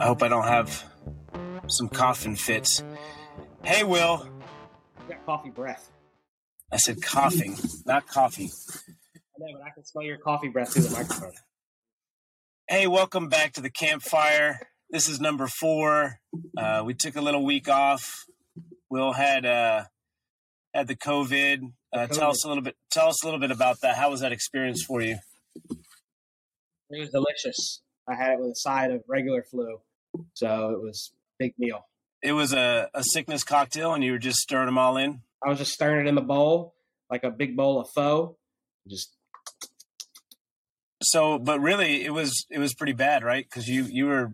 I hope I don't have some coughing fits. Hey, Will. You got coffee breath. I said coughing, not coffee. I know, but I can smell your coffee breath through the microphone. Hey, welcome back to the campfire. This is number four. Uh, we took a little week off. Will had uh, had the COVID. Uh, The Tell us a little bit. Tell us a little bit about that. How was that experience for you? It was delicious. I had it with a side of regular flu, so it was a big meal. It was a, a sickness cocktail, and you were just stirring them all in. I was just stirring it in the bowl like a big bowl of pho. Just So, but really, it was it was pretty bad, right? Because you you were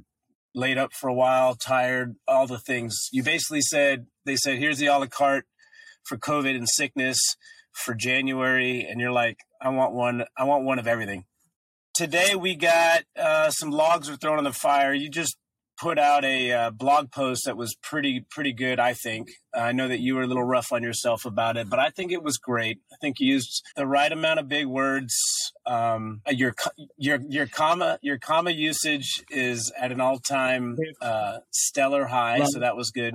laid up for a while, tired, all the things. You basically said they said, "Here's the a la carte for COVID and sickness for January," and you're like, "I want one. I want one of everything." Today we got uh, some logs were thrown on the fire. You just put out a uh, blog post that was pretty pretty good. I think. I know that you were a little rough on yourself about it, but I think it was great. I think you used the right amount of big words. Um, your your your comma your comma usage is at an all time uh, stellar high, so that was good.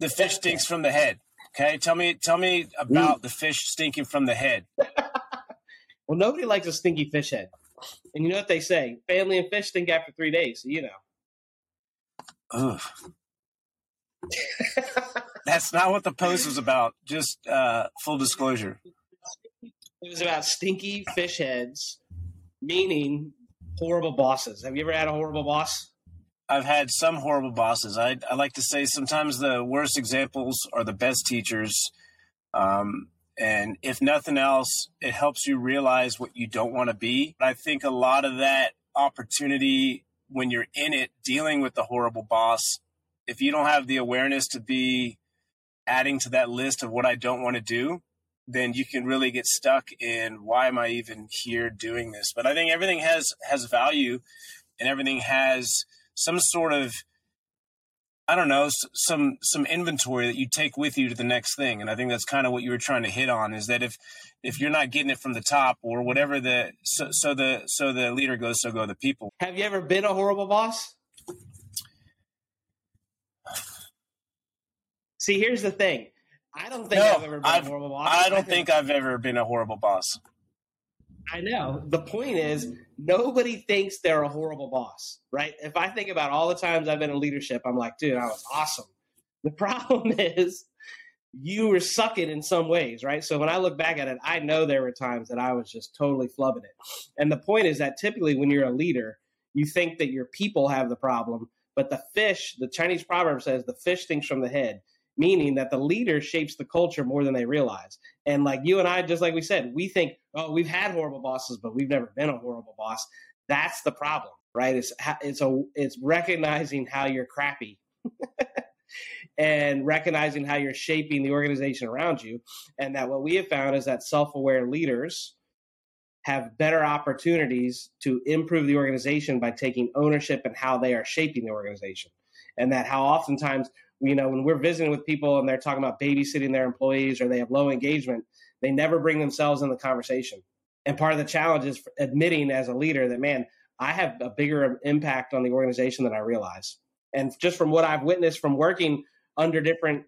The fish stinks from the head. Okay, tell me tell me about the fish stinking from the head. well, nobody likes a stinky fish head, and you know what they say: family and fish stink after three days. So you know. Ugh. That's not what the post was about. Just uh, full disclosure. It was about stinky fish heads, meaning horrible bosses. Have you ever had a horrible boss? I've had some horrible bosses. I, I like to say sometimes the worst examples are the best teachers. Um, and if nothing else, it helps you realize what you don't want to be. I think a lot of that opportunity when you're in it, dealing with the horrible boss, if you don't have the awareness to be adding to that list of what I don't want to do, then you can really get stuck in why am I even here doing this? But I think everything has has value and everything has some sort of I don't know, some some inventory that you take with you to the next thing. And I think that's kind of what you were trying to hit on is that if if you're not getting it from the top or whatever the so, so the so the leader goes, so go the people. Have you ever been a horrible boss? See, here's the thing. I don't think No, I've ever been I've- a horrible boss. I don't think I've ever been a horrible boss. I know. The point is, nobody thinks they're a horrible boss, right? If I think about all the times I've been in leadership, I'm like, dude, I was awesome. The problem is, you were sucking in some ways, right? So when I look back at it, I know there were times that I was just totally flubbing it. And the point is that typically when you're a leader, you think that your people have the problem, but the fish, the Chinese proverb says, the fish thinks from the head, meaning that the leader shapes the culture more than they realize. And like you and I, just like we said, we think, oh, we've had horrible bosses, but we've never been a horrible boss. That's the problem, right? It's it's a it's recognizing how you're crappy, and recognizing how you're shaping the organization around you, and that what we have found is that self-aware leaders have better opportunities to improve the organization by taking ownership and how they are shaping the organization, and that how oftentimes you know when we're visiting with people and they're talking about babysitting their employees or they have low engagement they never bring themselves in the conversation. And part of the challenge is admitting as a leader that man i have a bigger impact on the organization than i realize. And just from what i've witnessed from working under different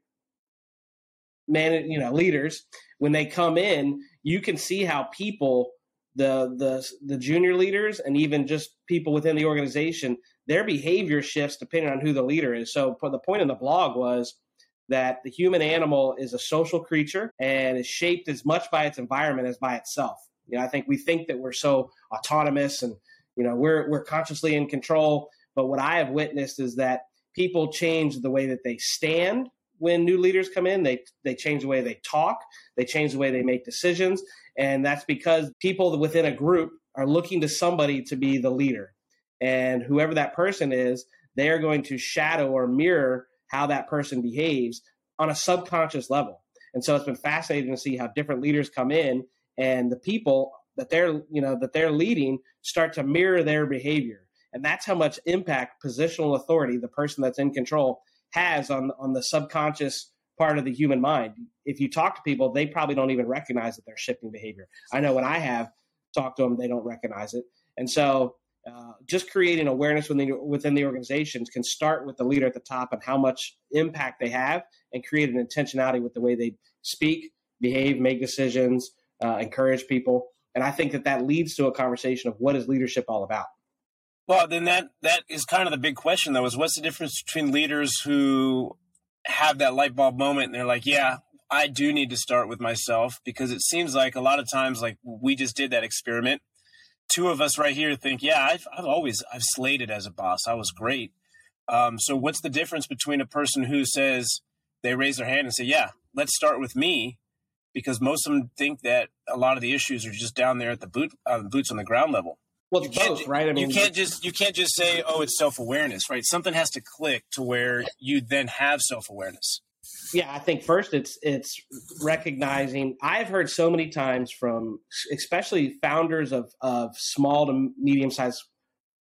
man you know leaders when they come in you can see how people the the the junior leaders and even just people within the organization their behavior shifts depending on who the leader is. So the point in the blog was that the human animal is a social creature and is shaped as much by its environment as by itself. You know, I think we think that we're so autonomous and you know we're we're consciously in control, but what I have witnessed is that people change the way that they stand when new leaders come in. They they change the way they talk, they change the way they make decisions, and that's because people within a group are looking to somebody to be the leader and whoever that person is, they are going to shadow or mirror how that person behaves on a subconscious level. And so it's been fascinating to see how different leaders come in and the people that they're, you know, that they're leading start to mirror their behavior. And that's how much impact positional authority, the person that's in control, has on on the subconscious part of the human mind. If you talk to people, they probably don't even recognize that they're shifting behavior. I know when I have talked to them, they don't recognize it. And so Uh, just creating awareness within the, within the organizations can start with the leader at the top and how much impact they have and create an intentionality with the way they speak, behave, make decisions, uh, encourage people. And I think that that leads to a conversation of what is leadership all about. Well, then that that is kind of the big question, though: is what's the difference between leaders who have that light bulb moment and they're like, "Yeah, I do need to start with myself," because it seems like a lot of times, like we just did that experiment. Two of us right here think, "Yeah, I've I've always I've slated as a boss. I was great." Um, so, what's the difference between a person who says they raise their hand and say, "Yeah, let's start with me," because most of them think that a lot of the issues are just down there at the boot uh, boots on the ground level well, it's both, right? I mean, you can't just you can't just say, "Oh, it's self awareness," right? Something has to click to where you then have self awareness. Yeah, I think first it's it's recognizing. I've heard so many times from, especially founders of of small to medium sized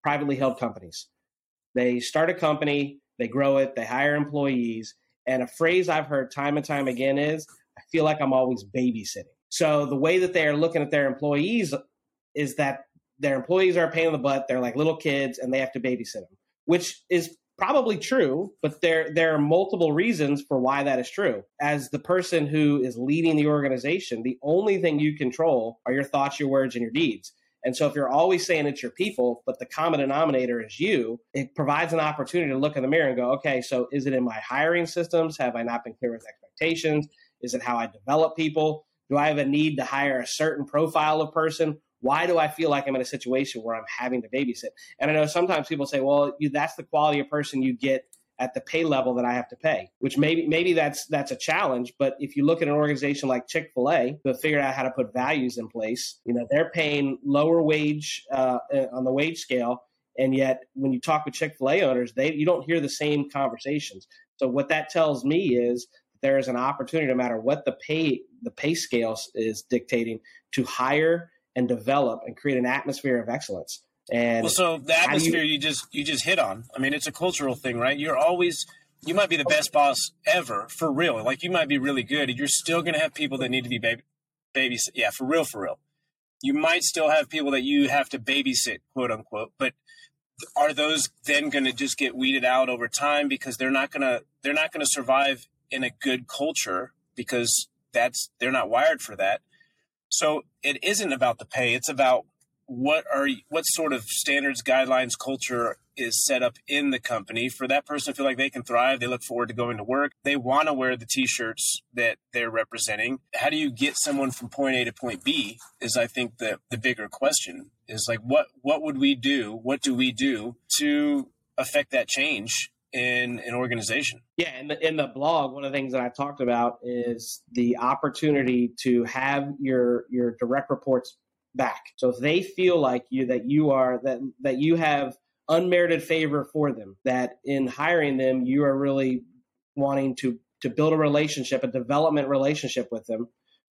privately held companies. They start a company, they grow it, they hire employees, and a phrase I've heard time and time again is, "I feel like I'm always babysitting." So the way that they are looking at their employees is that their employees are a pain in the butt. They're like little kids and they have to babysit them, which is probably true, but there there are multiple reasons for why that is true. As the person who is leading the organization, the only thing you control are your thoughts, your words, and your deeds. And so if you're always saying it's your people, but the common denominator is you, it provides an opportunity to look in the mirror and go, okay, so is it in my hiring systems? Have I not been clear with expectations? Is it how I develop people? Do I have a need to hire a certain profile of person? Why do I feel like I'm in a situation where I'm having to babysit? And I know sometimes people say, well, you, that's the quality of person you get at the pay level that I have to pay, which maybe maybe that's that's a challenge. But if you look at an organization like Chick Fil A, who figured out how to put values in place, you know they're paying lower wage uh, uh on the wage scale, and yet when you talk with Chick Fil A owners, they you don't hear the same conversations. So what that tells me is there is an opportunity, no matter what the pay the pay scale is dictating, to hire and develop and create an atmosphere of excellence. And well, so the atmosphere you, you just you just hit on. I mean, it's a cultural thing, right? You're always you might be the best boss ever for real. Like you might be really good, and you're still going to have people that need to be baby babysit. Yeah, for real, for real. You might still have people that you have to babysit, quote unquote. But are those then going to just get weeded out over time because they're not going to they're not going to survive in a good culture because that's they're not wired for that. So it isn't about the pay. It's about what are what sort of standards, guidelines, culture is set up in the company for that person to feel like they can thrive. They look forward to going to work. They want to wear the t-shirts that they're representing. How do you get someone from point A to point B? Is I think the the bigger question is like what what would we do? What do we do to affect that change in an organization. Yeah, in the in the blog, one of the things that I talked about is the opportunity to have your your direct reports back. So if they feel like you that you are that that you have unmerited favor for them, that in hiring them you are really wanting to to build a relationship, a development relationship with them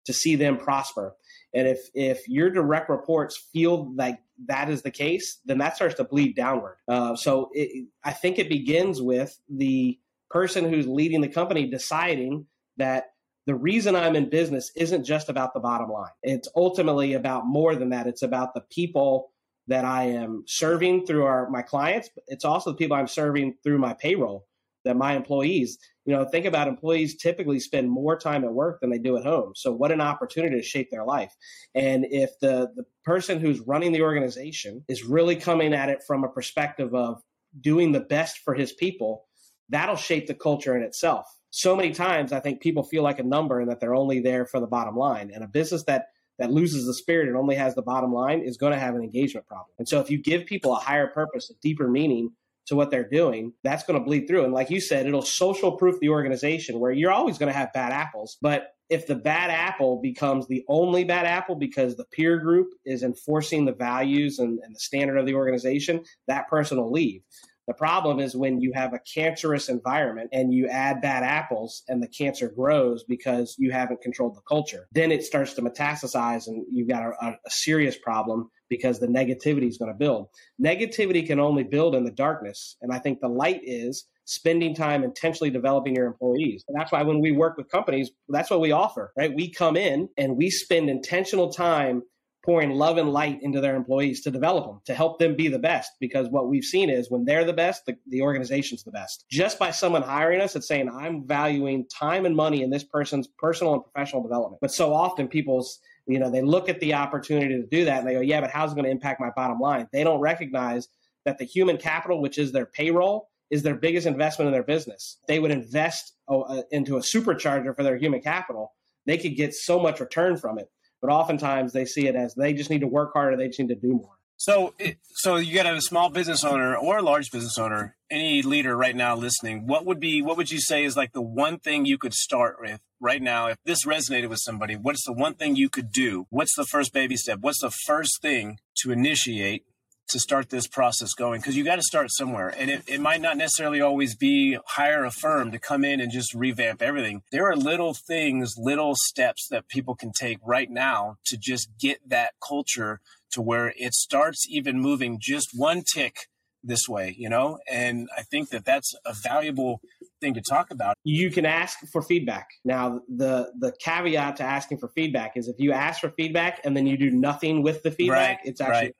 to see them prosper. And if if your direct reports feel like that is the case, then that starts to bleed downward. Uh, so it, I think it begins with the person who's leading the company deciding that the reason I'm in business isn't just about the bottom line. It's ultimately about more than that. It's about the people that I am serving through our my clients. It's also the people I'm serving through my payroll that my employees, you know, think about employees typically spend more time at work than they do at home. So what an opportunity to shape their life. And if the the person who's running the organization is really coming at it from a perspective of doing the best for his people, that'll shape the culture in itself. So many times I think people feel like a number and that they're only there for the bottom line. And a business that that loses the spirit and only has the bottom line is going to have an engagement problem. And so if you give people a higher purpose, a deeper meaning, to what they're doing, that's going to bleed through. And like you said, it'll social proof the organization where you're always going to have bad apples. But if the bad apple becomes the only bad apple because the peer group is enforcing the values and, and the standard of the organization, that person will leave. The problem is when you have a cancerous environment and you add bad apples and the cancer grows because you haven't controlled the culture. Then it starts to metastasize and you've got a, a serious problem because the negativity is going to build. Negativity can only build in the darkness. And I think the light is spending time intentionally developing your employees. And that's why when we work with companies, that's what we offer, right? We come in and we spend intentional time pouring love and light into their employees to develop them, to help them be the best. Because what we've seen is when they're the best, the, the organization's the best. Just by someone hiring us, it's saying, I'm valuing time and money in this person's personal and professional development. But so often people's you know, they look at the opportunity to do that and they go, yeah, but how's it going to impact my bottom line? They don't recognize that the human capital, which is their payroll, is their biggest investment in their business. They would invest uh, into a supercharger for their human capital. They could get so much return from it. But oftentimes they see it as they just need to work harder, they just need to do more. So, so you got a small business owner or a large business owner, any leader right now listening. What would be, what would you say is like the one thing you could start with right now? If this resonated with somebody, what's the one thing you could do? What's the first baby step? What's the first thing to initiate to start this process going because you got to start somewhere and it, it might not necessarily always be hire a firm to come in and just revamp everything there are little things little steps that people can take right now to just get that culture to where it starts even moving just one tick this way you know? And i think that that's a valuable thing to talk about. You can ask for feedback. Now the the caveat to asking for feedback is if you ask for feedback and then you do nothing with the feedback right, it's actually right.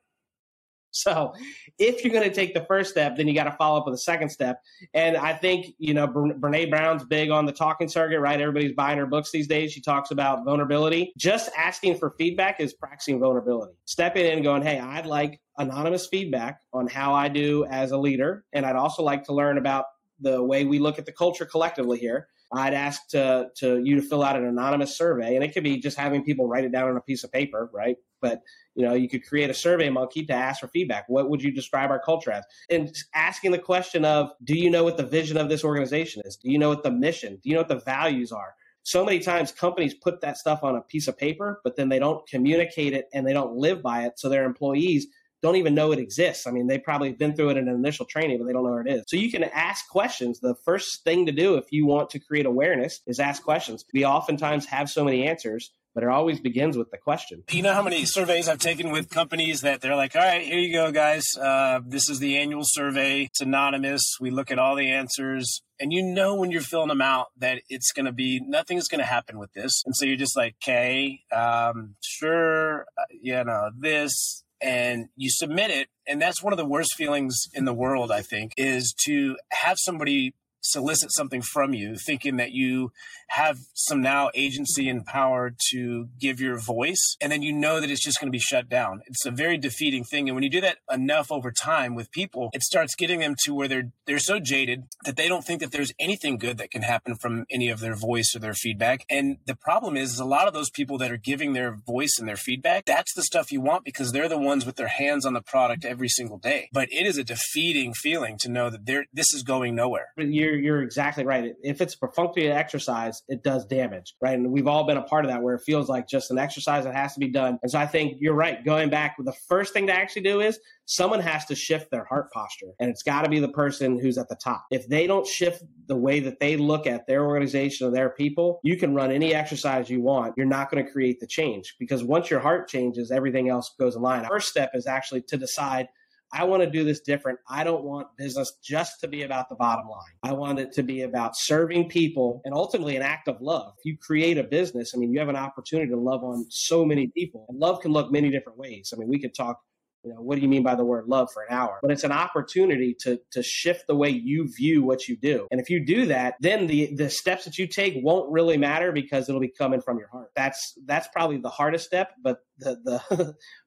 So if you're going to take the first step, then you got to follow up with a second step. And I think, you know, Brene Brown's big on the talking circuit, right? Everybody's buying her books these days. She talks about vulnerability. Just asking for feedback is practicing vulnerability. Stepping in and going, hey, I'd like anonymous feedback on how I do as a leader. And I'd also like to learn about the way we look at the culture collectively here. I'd ask to, to you to fill out an anonymous survey, and it could be just having people write it down on a piece of paper, right? But you know, you could create a survey monkey to ask for feedback. What would you describe our culture as? And asking the question of, do you know what the vision of this organization is? Do you know what the mission? Do you know what the values are? So many times companies put that stuff on a piece of paper, but then they don't communicate it and they don't live by it. So their employees don't even know it exists. I mean, they probably been through it in an initial training, but they don't know where it is. So you can ask questions. The first thing to do if you want to create awareness is ask questions. We oftentimes have so many answers but it always begins with the question. You know how many surveys I've taken with companies that they're like, all right, here you go, guys. Uh, this is the annual survey. It's anonymous. We look at all the answers. And you know when you're filling them out that it's going to be nothing's going to happen with this. And so you're just like, okay, um, sure, uh, you know, this, and you submit it. And that's one of the worst feelings in the world, I think, is to have somebody solicit something from you, thinking that you have some now agency and power to give your voice. And then you know that it's just going to be shut down. It's a very defeating thing. And when you do that enough over time with people, it starts getting them to where they're, they're so jaded that they don't think that there's anything good that can happen from any of their voice or their feedback. And the problem is, is a lot of those people that are giving their voice and their feedback, that's the stuff you want because they're the ones with their hands on the product every single day. But it is a defeating feeling to know that this is going nowhere. You're, you're exactly right. If it's a perfunctory exercise, it does damage, right? And we've all been a part of that where it feels like just an exercise that has to be done. And so I think you're right. Going back, the first thing to actually do is someone has to shift their heart posture, and it's got to be the person who's at the top. If they don't shift the way that they look at their organization or their people, you can run any exercise you want. You're not going to create the change because once your heart changes, everything else goes in line. First step is actually to decide I want to do this different. I don't want business just to be about the bottom line. I want it to be about serving people and ultimately an act of love. If you create a business, I mean, you have an opportunity to love on so many people. And love can look many different ways. I mean, we could talk you know what do you mean by the word love for an hour but it's an opportunity to to shift the way you view what you do and if you do that then the the steps that you take won't really matter because it'll be coming from your heart that's that's probably the hardest step but the the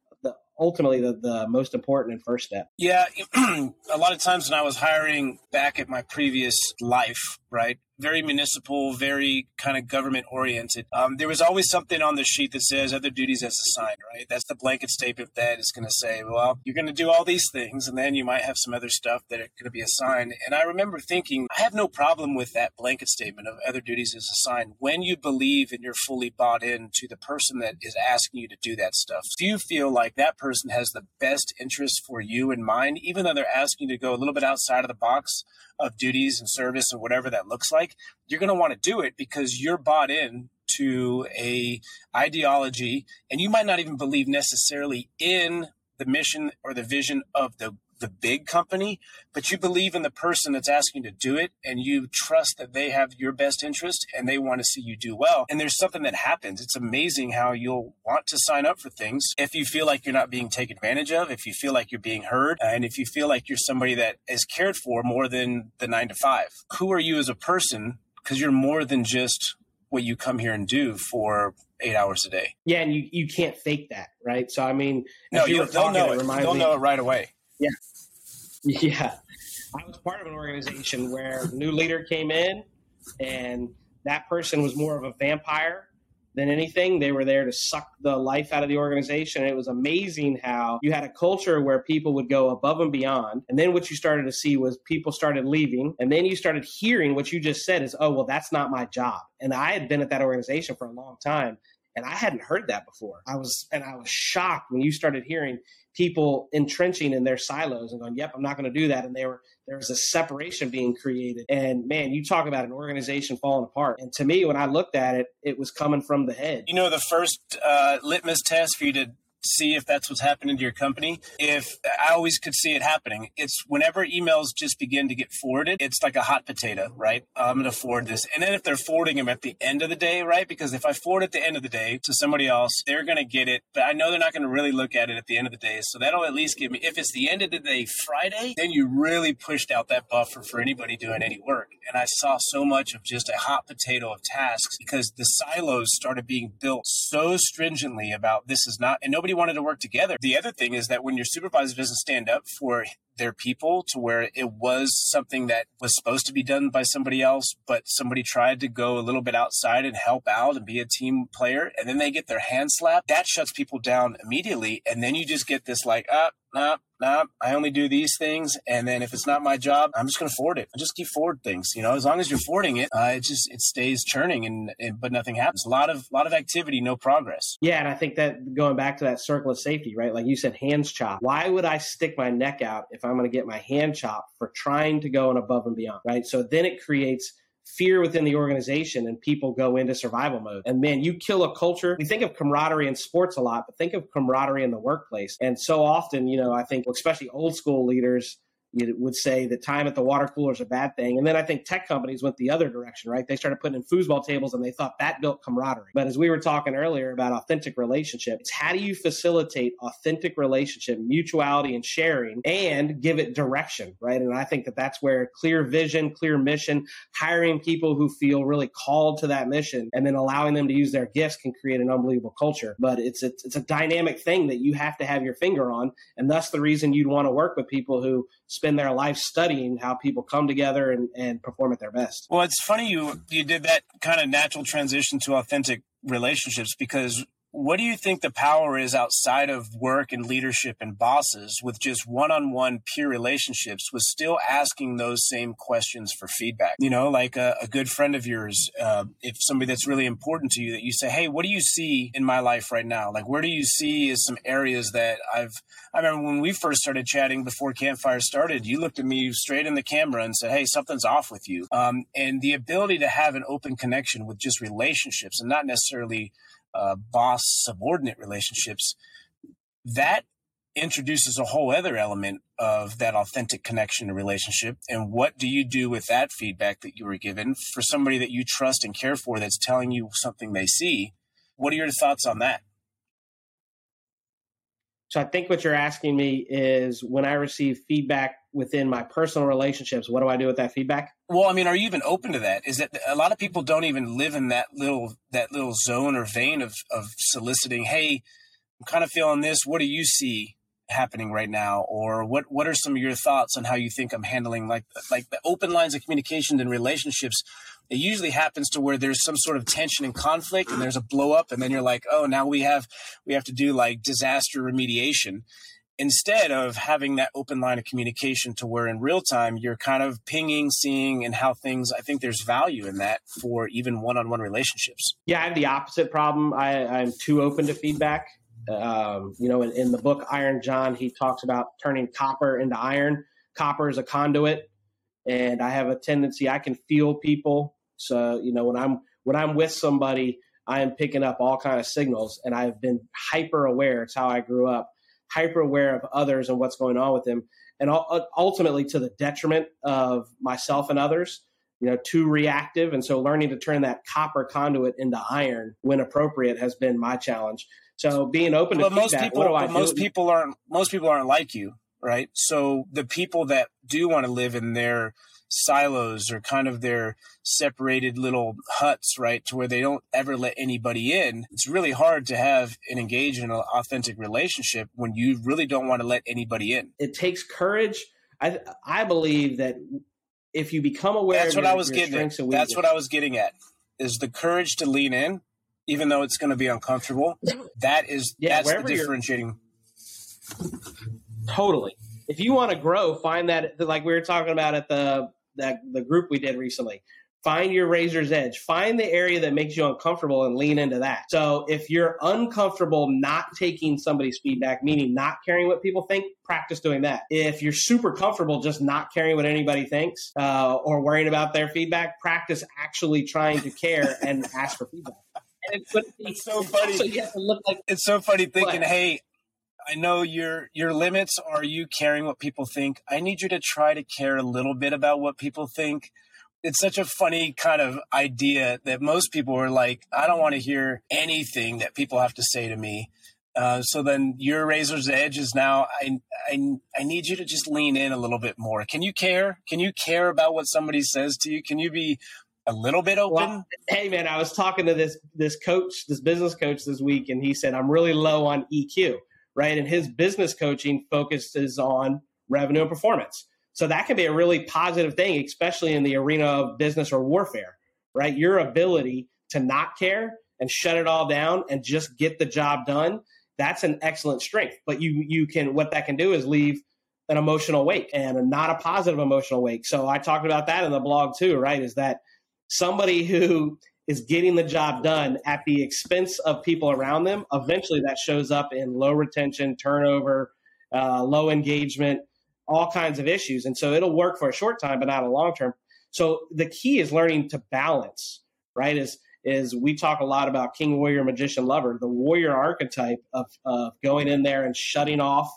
ultimately the, the most important and first step. Yeah, a lot of times when I was hiring back at my previous life, right, very municipal, very kind of government oriented. Um, there was always something on the sheet that says other duties as assigned, right? That's the blanket statement that is going to say, well, you're going to do all these things, and then you might have some other stuff that are going to be assigned. And I remember thinking, I have no problem with that blanket statement of other duties as assigned when you believe and you're fully bought in to the person that is asking you to do that stuff. Do you feel like that person has the best interest for you in mind, even though they're asking you to go a little bit outside of the box of duties and service and whatever that looks like? You're going to want to do it because you're bought in to a ideology and you might not even believe necessarily in the mission or the vision of the the big company, but you believe in the person that's asking to do it and you trust that they have your best interest and they want to see you do well. And there's something that happens. It's amazing how you'll want to sign up for things if you feel like you're not being taken advantage of, if you feel like you're being heard, uh, and if you feel like you're somebody that is cared for more than the nine to five. Who are you as a person? Because you're more than just what you come here and do for eight hours a day. Yeah, and you, you can't fake that, right? So I mean, no, you, they'll talking, know it. it they'll me, know it right away. Yeah, yeah. I was part of an organization where a new leader came in, and that person was more of a vampire than anything. They were there to suck the life out of the organization. And it was amazing how you had a culture where people would go above and beyond. And then what you started to see was people started leaving. And then you started hearing what you just said is, oh, well, that's not my job. And I had been at that organization for a long time. And I hadn't heard that before. I was, and I was shocked when you started hearing people entrenching in their silos and going, "Yep, I'm not going to do that." And they were there was a separation being created. And man, you talk about an organization falling apart. And to me, when I looked at it, it was coming from the head. You know, the first uh, litmus test for you to see if that's what's happening to your company. If I always could see it happening, it's whenever emails just begin to get forwarded, it's like a hot potato, right? I'm going to forward this. And then if they're forwarding them at the end of the day, right? Because if I forward at the end of the day to somebody else, they're going to get it, but I know they're not going to really look at it at the end of the day. So that'll at least give me, if it's the end of the day Friday, then you really pushed out that buffer for anybody doing any work. And I saw so much of just a hot potato of tasks because the silos started being built so stringently about this is not, and nobody wanted to work together. The other thing is that when your supervisor doesn't stand up for their people to where it was something that was supposed to be done by somebody else, but somebody tried to go a little bit outside and help out and be a team player, and then they get their hand slapped, that shuts people down immediately. And then you just get this like, up, uh, up, nah, I only do these things, and then if it's not my job, I'm just going to forward it. I just keep forward things. You know, as long as you're forwarding it, uh, it just it stays churning, and, and, but nothing happens. A lot of lot of activity, no progress. Yeah, and I think that going back to that circle of safety, right? Like you said, hands chop. Why would I stick my neck out if I'm going to get my hand chopped for trying to go and above and beyond, right? So then it creates fear within the organization and people go into survival mode. And man, you kill a culture. We think of camaraderie in sports a lot, but think of camaraderie in the workplace. And so often, you know, I think especially old school leaders you would say that time at the water cooler is a bad thing. And then I think tech companies went the other direction, right? They started putting in foosball tables and they thought that built camaraderie. But as we were talking earlier about authentic relationship, it's how do you facilitate authentic relationship, mutuality and sharing and give it direction, right? And I think that that's where clear vision, clear mission, hiring people who feel really called to that mission and then allowing them to use their gifts can create an unbelievable culture. But it's it's a dynamic thing that you have to have your finger on. And that's the reason you'd want to work with people who spend their life studying how people come together and, and perform at their best. Well, it's funny you you did that kind of natural transition to authentic relationships because what do you think the power is outside of work and leadership and bosses with just one-on-one peer relationships with still asking those same questions for feedback? You know like a, a good friend of yours uh, if somebody that's really important to you that you say hey what do you see in my life right now? Like where do you see is some areas that i've i remember when we first started chatting before campfire started you looked at me straight in the camera and said hey something's off with you. Um, and the ability to have an open connection with just relationships and not necessarily uh, boss subordinate relationships, that introduces a whole other element of that authentic connection and relationship. And what do you do with that feedback that you were given for somebody that you trust and care for that's telling you something they see? What are your thoughts on that? So I think what you're asking me is when I receive feedback within my personal relationships, what do I do with that feedback? Well, I mean, are you even open to that? Is that a lot of people don't even live in that little that little zone or vein of of soliciting, "Hey, I'm kind of feeling this. What do you see happening right now?" Or what what are some of your thoughts on how you think I'm handling like like the open lines of communication and relationships it usually happens to where there's some sort of tension and conflict and there's a blow up and then you're like oh now we have we have to do like disaster remediation instead of having that open line of communication to where in real time you're kind of pinging seeing and how things i think there's value in that for even one-on-one relationships. Yeah i have the opposite problem. I, i'm too open to feedback. Um, you know in, in the book iron john he talks about turning copper into iron. Copper is a conduit and i have a tendency i can feel people. So, you know, when I'm when I'm with somebody, I am picking up all kind of signals and I've been hyper aware. It's how I grew up hyper aware of others and what's going on with them, and uh, ultimately to the detriment of myself and others. You know, too reactive, and so learning to turn that copper conduit into iron when appropriate has been my challenge. So being open but to most feedback, people, what do I most do? people aren't most people aren't like you, right? So the people that do want to live in their silos or kind of their separated little huts, right, to where they don't ever let anybody in. It's really hard to have and engage in an authentic relationship when you really don't want to let anybody in. It takes courage. I I believe that if you become aware, that's what your, I was getting at. That's what I was getting at. Is the courage to lean in, even though it's going to be uncomfortable. That is yeah, that's the differentiating. Totally. If you want to grow, find that like we were talking about at the that the group we did recently. Find your razor's edge. Find the area that makes you uncomfortable and lean into that. So if you're uncomfortable not taking somebody's feedback, meaning not caring what people think, practice doing that. If you're super comfortable just not caring what anybody thinks uh, or worrying about their feedback, practice actually trying to care and ask for feedback. And it's, it's so funny. So you have to look like it's so funny thinking, what? hey, I know your your limits are you caring what people think. I need you to try to care a little bit about what people think. It's such a funny kind of idea that most people are like, I don't want to hear anything that people have to say to me. Uh, so then your razor's edge is now I, I I need you to just lean in a little bit more. Can you care? Can you care about what somebody says to you? Can you be a little bit open? Well, hey man, I was talking to this this coach, this business coach this week, and he said I'm really low on EQ right? And his business coaching focuses on revenue and performance. So that can be a really positive thing, especially in the arena of business or warfare, right? Your ability to not care and shut it all down and just get the job done. That's an excellent strength. But you you can what that can do is leave an emotional wake and not a positive emotional wake. So I talked about that in the blog too, right? Is that somebody who is getting the job done at the expense of people around them, eventually that shows up in low retention, turnover, uh, low engagement, all kinds of issues. And so it'll work for a short time, but not a long term. So the key is learning to balance, right? Is is we talk a lot about king, warrior, magician, lover, the warrior archetype of, of going in there and shutting off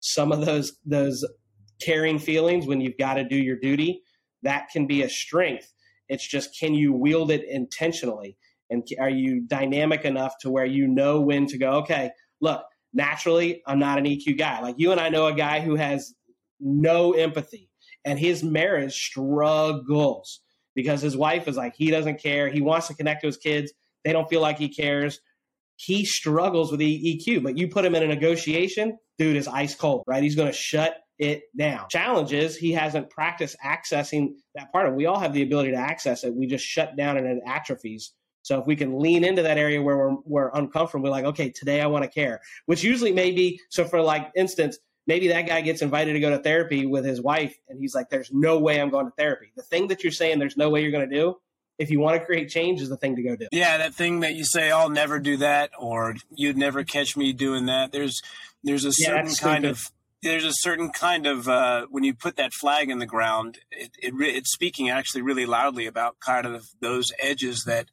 some of those those caring feelings when you've got to do your duty. That can be a strength it's just can you wield it intentionally? And are you dynamic enough to where you know when to go, okay, look, naturally, I'm not an EQ guy. Like you and I know a guy who has no empathy and his marriage struggles because his wife is like, he doesn't care. He wants to connect to his kids. They don't feel like he cares. He struggles with EQ, but you put him in a negotiation, dude is ice cold, right? He's going to shut it now. Challenge is he hasn't practiced accessing that part of it. We all have the ability to access it. We just shut down and it atrophies. So if we can lean into that area where we're, we're uncomfortable, we're like, okay, today I want to care, which usually maybe, so for like instance, maybe that guy gets invited to go to therapy with his wife and he's like, there's no way I'm going to therapy. The thing that you're saying there's no way you're going to do, if you want to create change is the thing to go do. Yeah, that thing that you say, I'll never do that, or you'd never catch me doing that. There's there's a certain yeah, kind of there's a certain kind of uh, when you put that flag in the ground, it, it it's speaking actually really loudly about kind of those edges that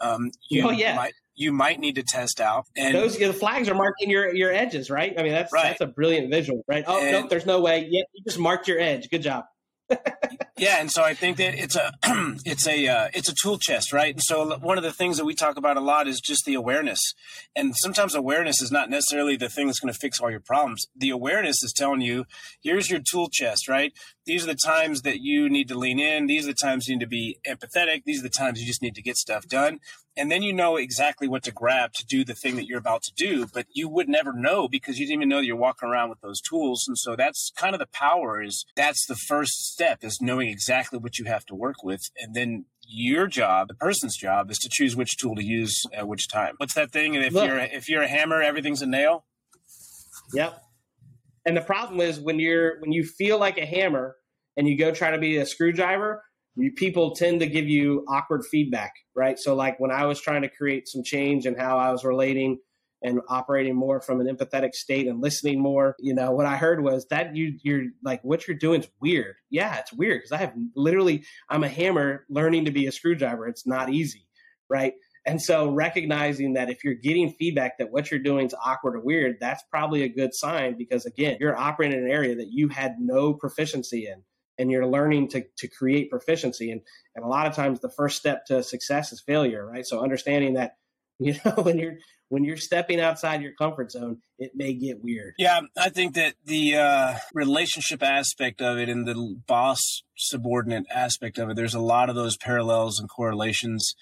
um, you oh, yeah. might you might need to test out. And those the flags are marking your your edges, right? I mean, that's right. that's a brilliant visual, right? Oh no, nope, there's no way. Yeah, you just marked your edge. Good job yeah, and so I think that it's a it's a uh, it's a tool chest, right? And so one of the things that we talk about a lot is just the awareness. And sometimes awareness is not necessarily the thing that's going to fix all your problems. The awareness is telling you, here's your tool chest, right? These are the times that you need to lean in. These are the times you need to be empathetic. These are the times you just need to get stuff done and then you know exactly what to grab to do the thing that you're about to do but you would never know because you didn't even know you're walking around with those tools. And so that's kind of the power is that's the first step is knowing exactly what you have to work with. And then your job the person's job is to choose which tool to use at which time. What's that thing? If Look, you're a, if you're a hammer everything's a nail? Yep. And the problem is when you're when you feel like a hammer and you go try to be a screwdriver you, people tend to give you awkward feedback, right? So, like when I was trying to create some change in how I was relating and operating more from an empathetic state and listening more, you know, what I heard was that you you're like what you're doing is weird. Yeah, it's weird because I have literally I'm a hammer learning to be a screwdriver. It's not easy, right? And so recognizing that if you're getting feedback that what you're doing is awkward or weird, that's probably a good sign because again, you're operating in an area that you had no proficiency in and you're learning to, to create proficiency. And, and a lot of times the first step to success is failure, right? So understanding that, you know, when you're, when you're stepping outside your comfort zone, it may get weird. Yeah, I think that the uh, relationship aspect of it and the boss subordinate aspect of it, there's a lot of those parallels and correlations.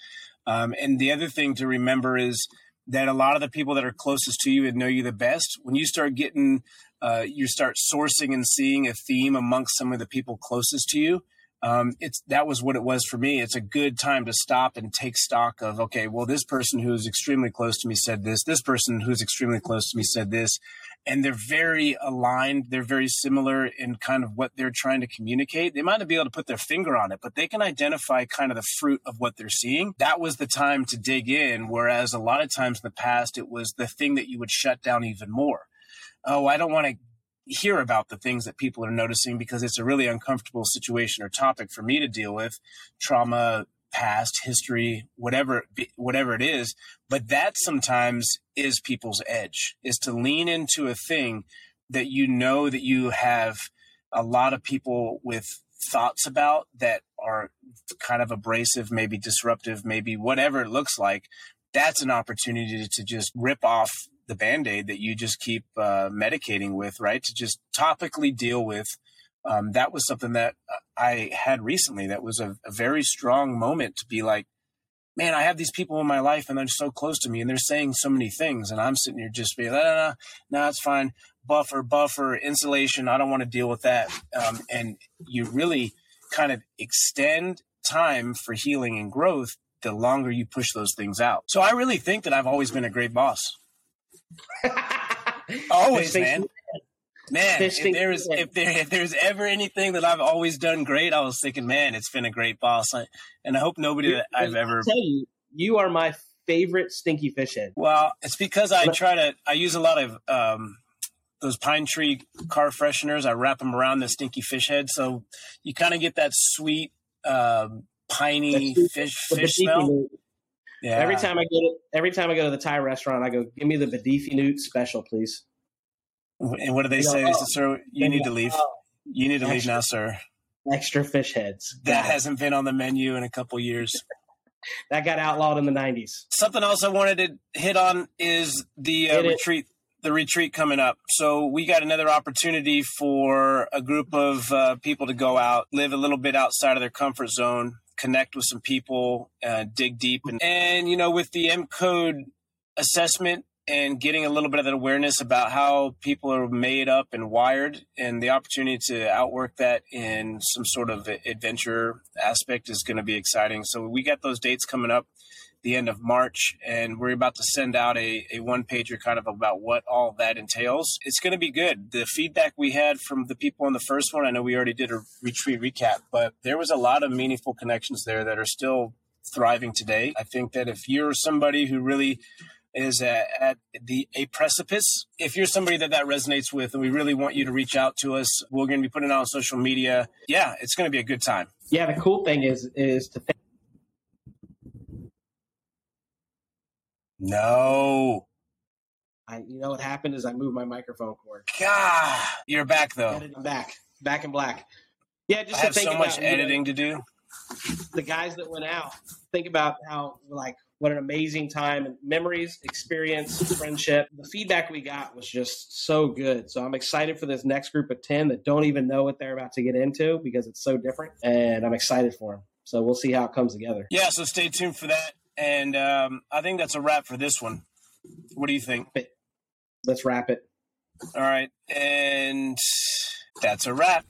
Um, and the other thing to remember is that a lot of the people that are closest to you and know you the best, when you start getting, uh, you start sourcing and seeing a theme amongst some of the people closest to you, um, it's that was what it was for me. It's a good time to stop and take stock of okay, well, this person who's extremely close to me said this. This person who's extremely close to me said this, and they're very aligned. They're very similar in kind of what they're trying to communicate. They might not be able to put their finger on it, but they can identify kind of the fruit of what they're seeing. That was the time to dig in. Whereas a lot of times in the past, it was the thing that you would shut down even more. Oh, I don't want to hear about the things that people are noticing because it's a really uncomfortable situation or topic for me to deal with trauma past history whatever whatever it is. But that sometimes is people's edge is to lean into a thing that you know that you have a lot of people with thoughts about that are kind of abrasive maybe disruptive maybe whatever it looks like. That's an opportunity to just rip off the band aid that you just keep uh, medicating with, right? To just topically deal with. Um, that was something that I had recently. That was a, a, very strong moment to be like, man, I have these people in my life and they're so close to me and they're saying so many things. And I'm sitting here just being, no, no, no, no, it's fine. Buffer, buffer, insulation. I don't want to deal with that. Um, and you really kind of extend time for healing and growth the longer you push those things out. So I really think that I've always been a great boss. always, man. Man, if there's if there if there's ever anything that I've always done great, I was thinking, man, it's been a great boss, I, and I hope nobody that I've ever. tell you, you are my favorite stinky fish head. Well, it's because I try to. I use a lot of um, those pine tree car fresheners. I wrap them around the stinky fish head, so you kind of get that sweet, um, piney fish fish smell. Yeah. Every time I go to every time I go to the Thai restaurant, I go, "Give me the Badifi Newt special, please." And what do they you say, know, oh, sir? You need to leave. Oh, you need to extra, leave now, sir. Extra fish heads. That hasn't been on the menu in a couple years. that got outlawed in the '90s. Something else I wanted to hit on is the uh, retreat. The retreat coming up. So we got another opportunity for a group of uh, people to go out, live a little bit outside of their comfort zone, connect with some people, uh, dig deep, and, and you know, with the M code assessment and getting a little bit of that awareness about how people are made up and wired, and the opportunity to outwork that in some sort of adventure aspect is going to be exciting. So we got those dates coming up the end of March, and we're about to send out a, a one pager kind of about what all that entails. It's going to be good. The feedback we had from the people on the first one, I know we already did a retreat recap, but there was a lot of meaningful connections there that are still thriving today. I think that if you're somebody who really is at, at, the a precipice. If you're somebody that that resonates with, and we really want you to reach out to us, we're going to be putting it on social media. Yeah, it's going to be a good time. Yeah, the cool thing is is to No. I, you know what happened is I moved my microphone cord. God, you're back though. I'm back, back in black. Yeah, just I have so much editing you know, to do. The guys that went out, think about how like what an amazing time and memories, experience, friendship. The feedback we got was just so good. So I'm excited for this next group of 10 that don't even know what they're about to get into because it's so different. And I'm excited for them. So we'll see how it comes together. Yeah, so stay tuned for that. And um, I think that's a wrap for this one. What do you think? Let's wrap it. All right. And that's a wrap.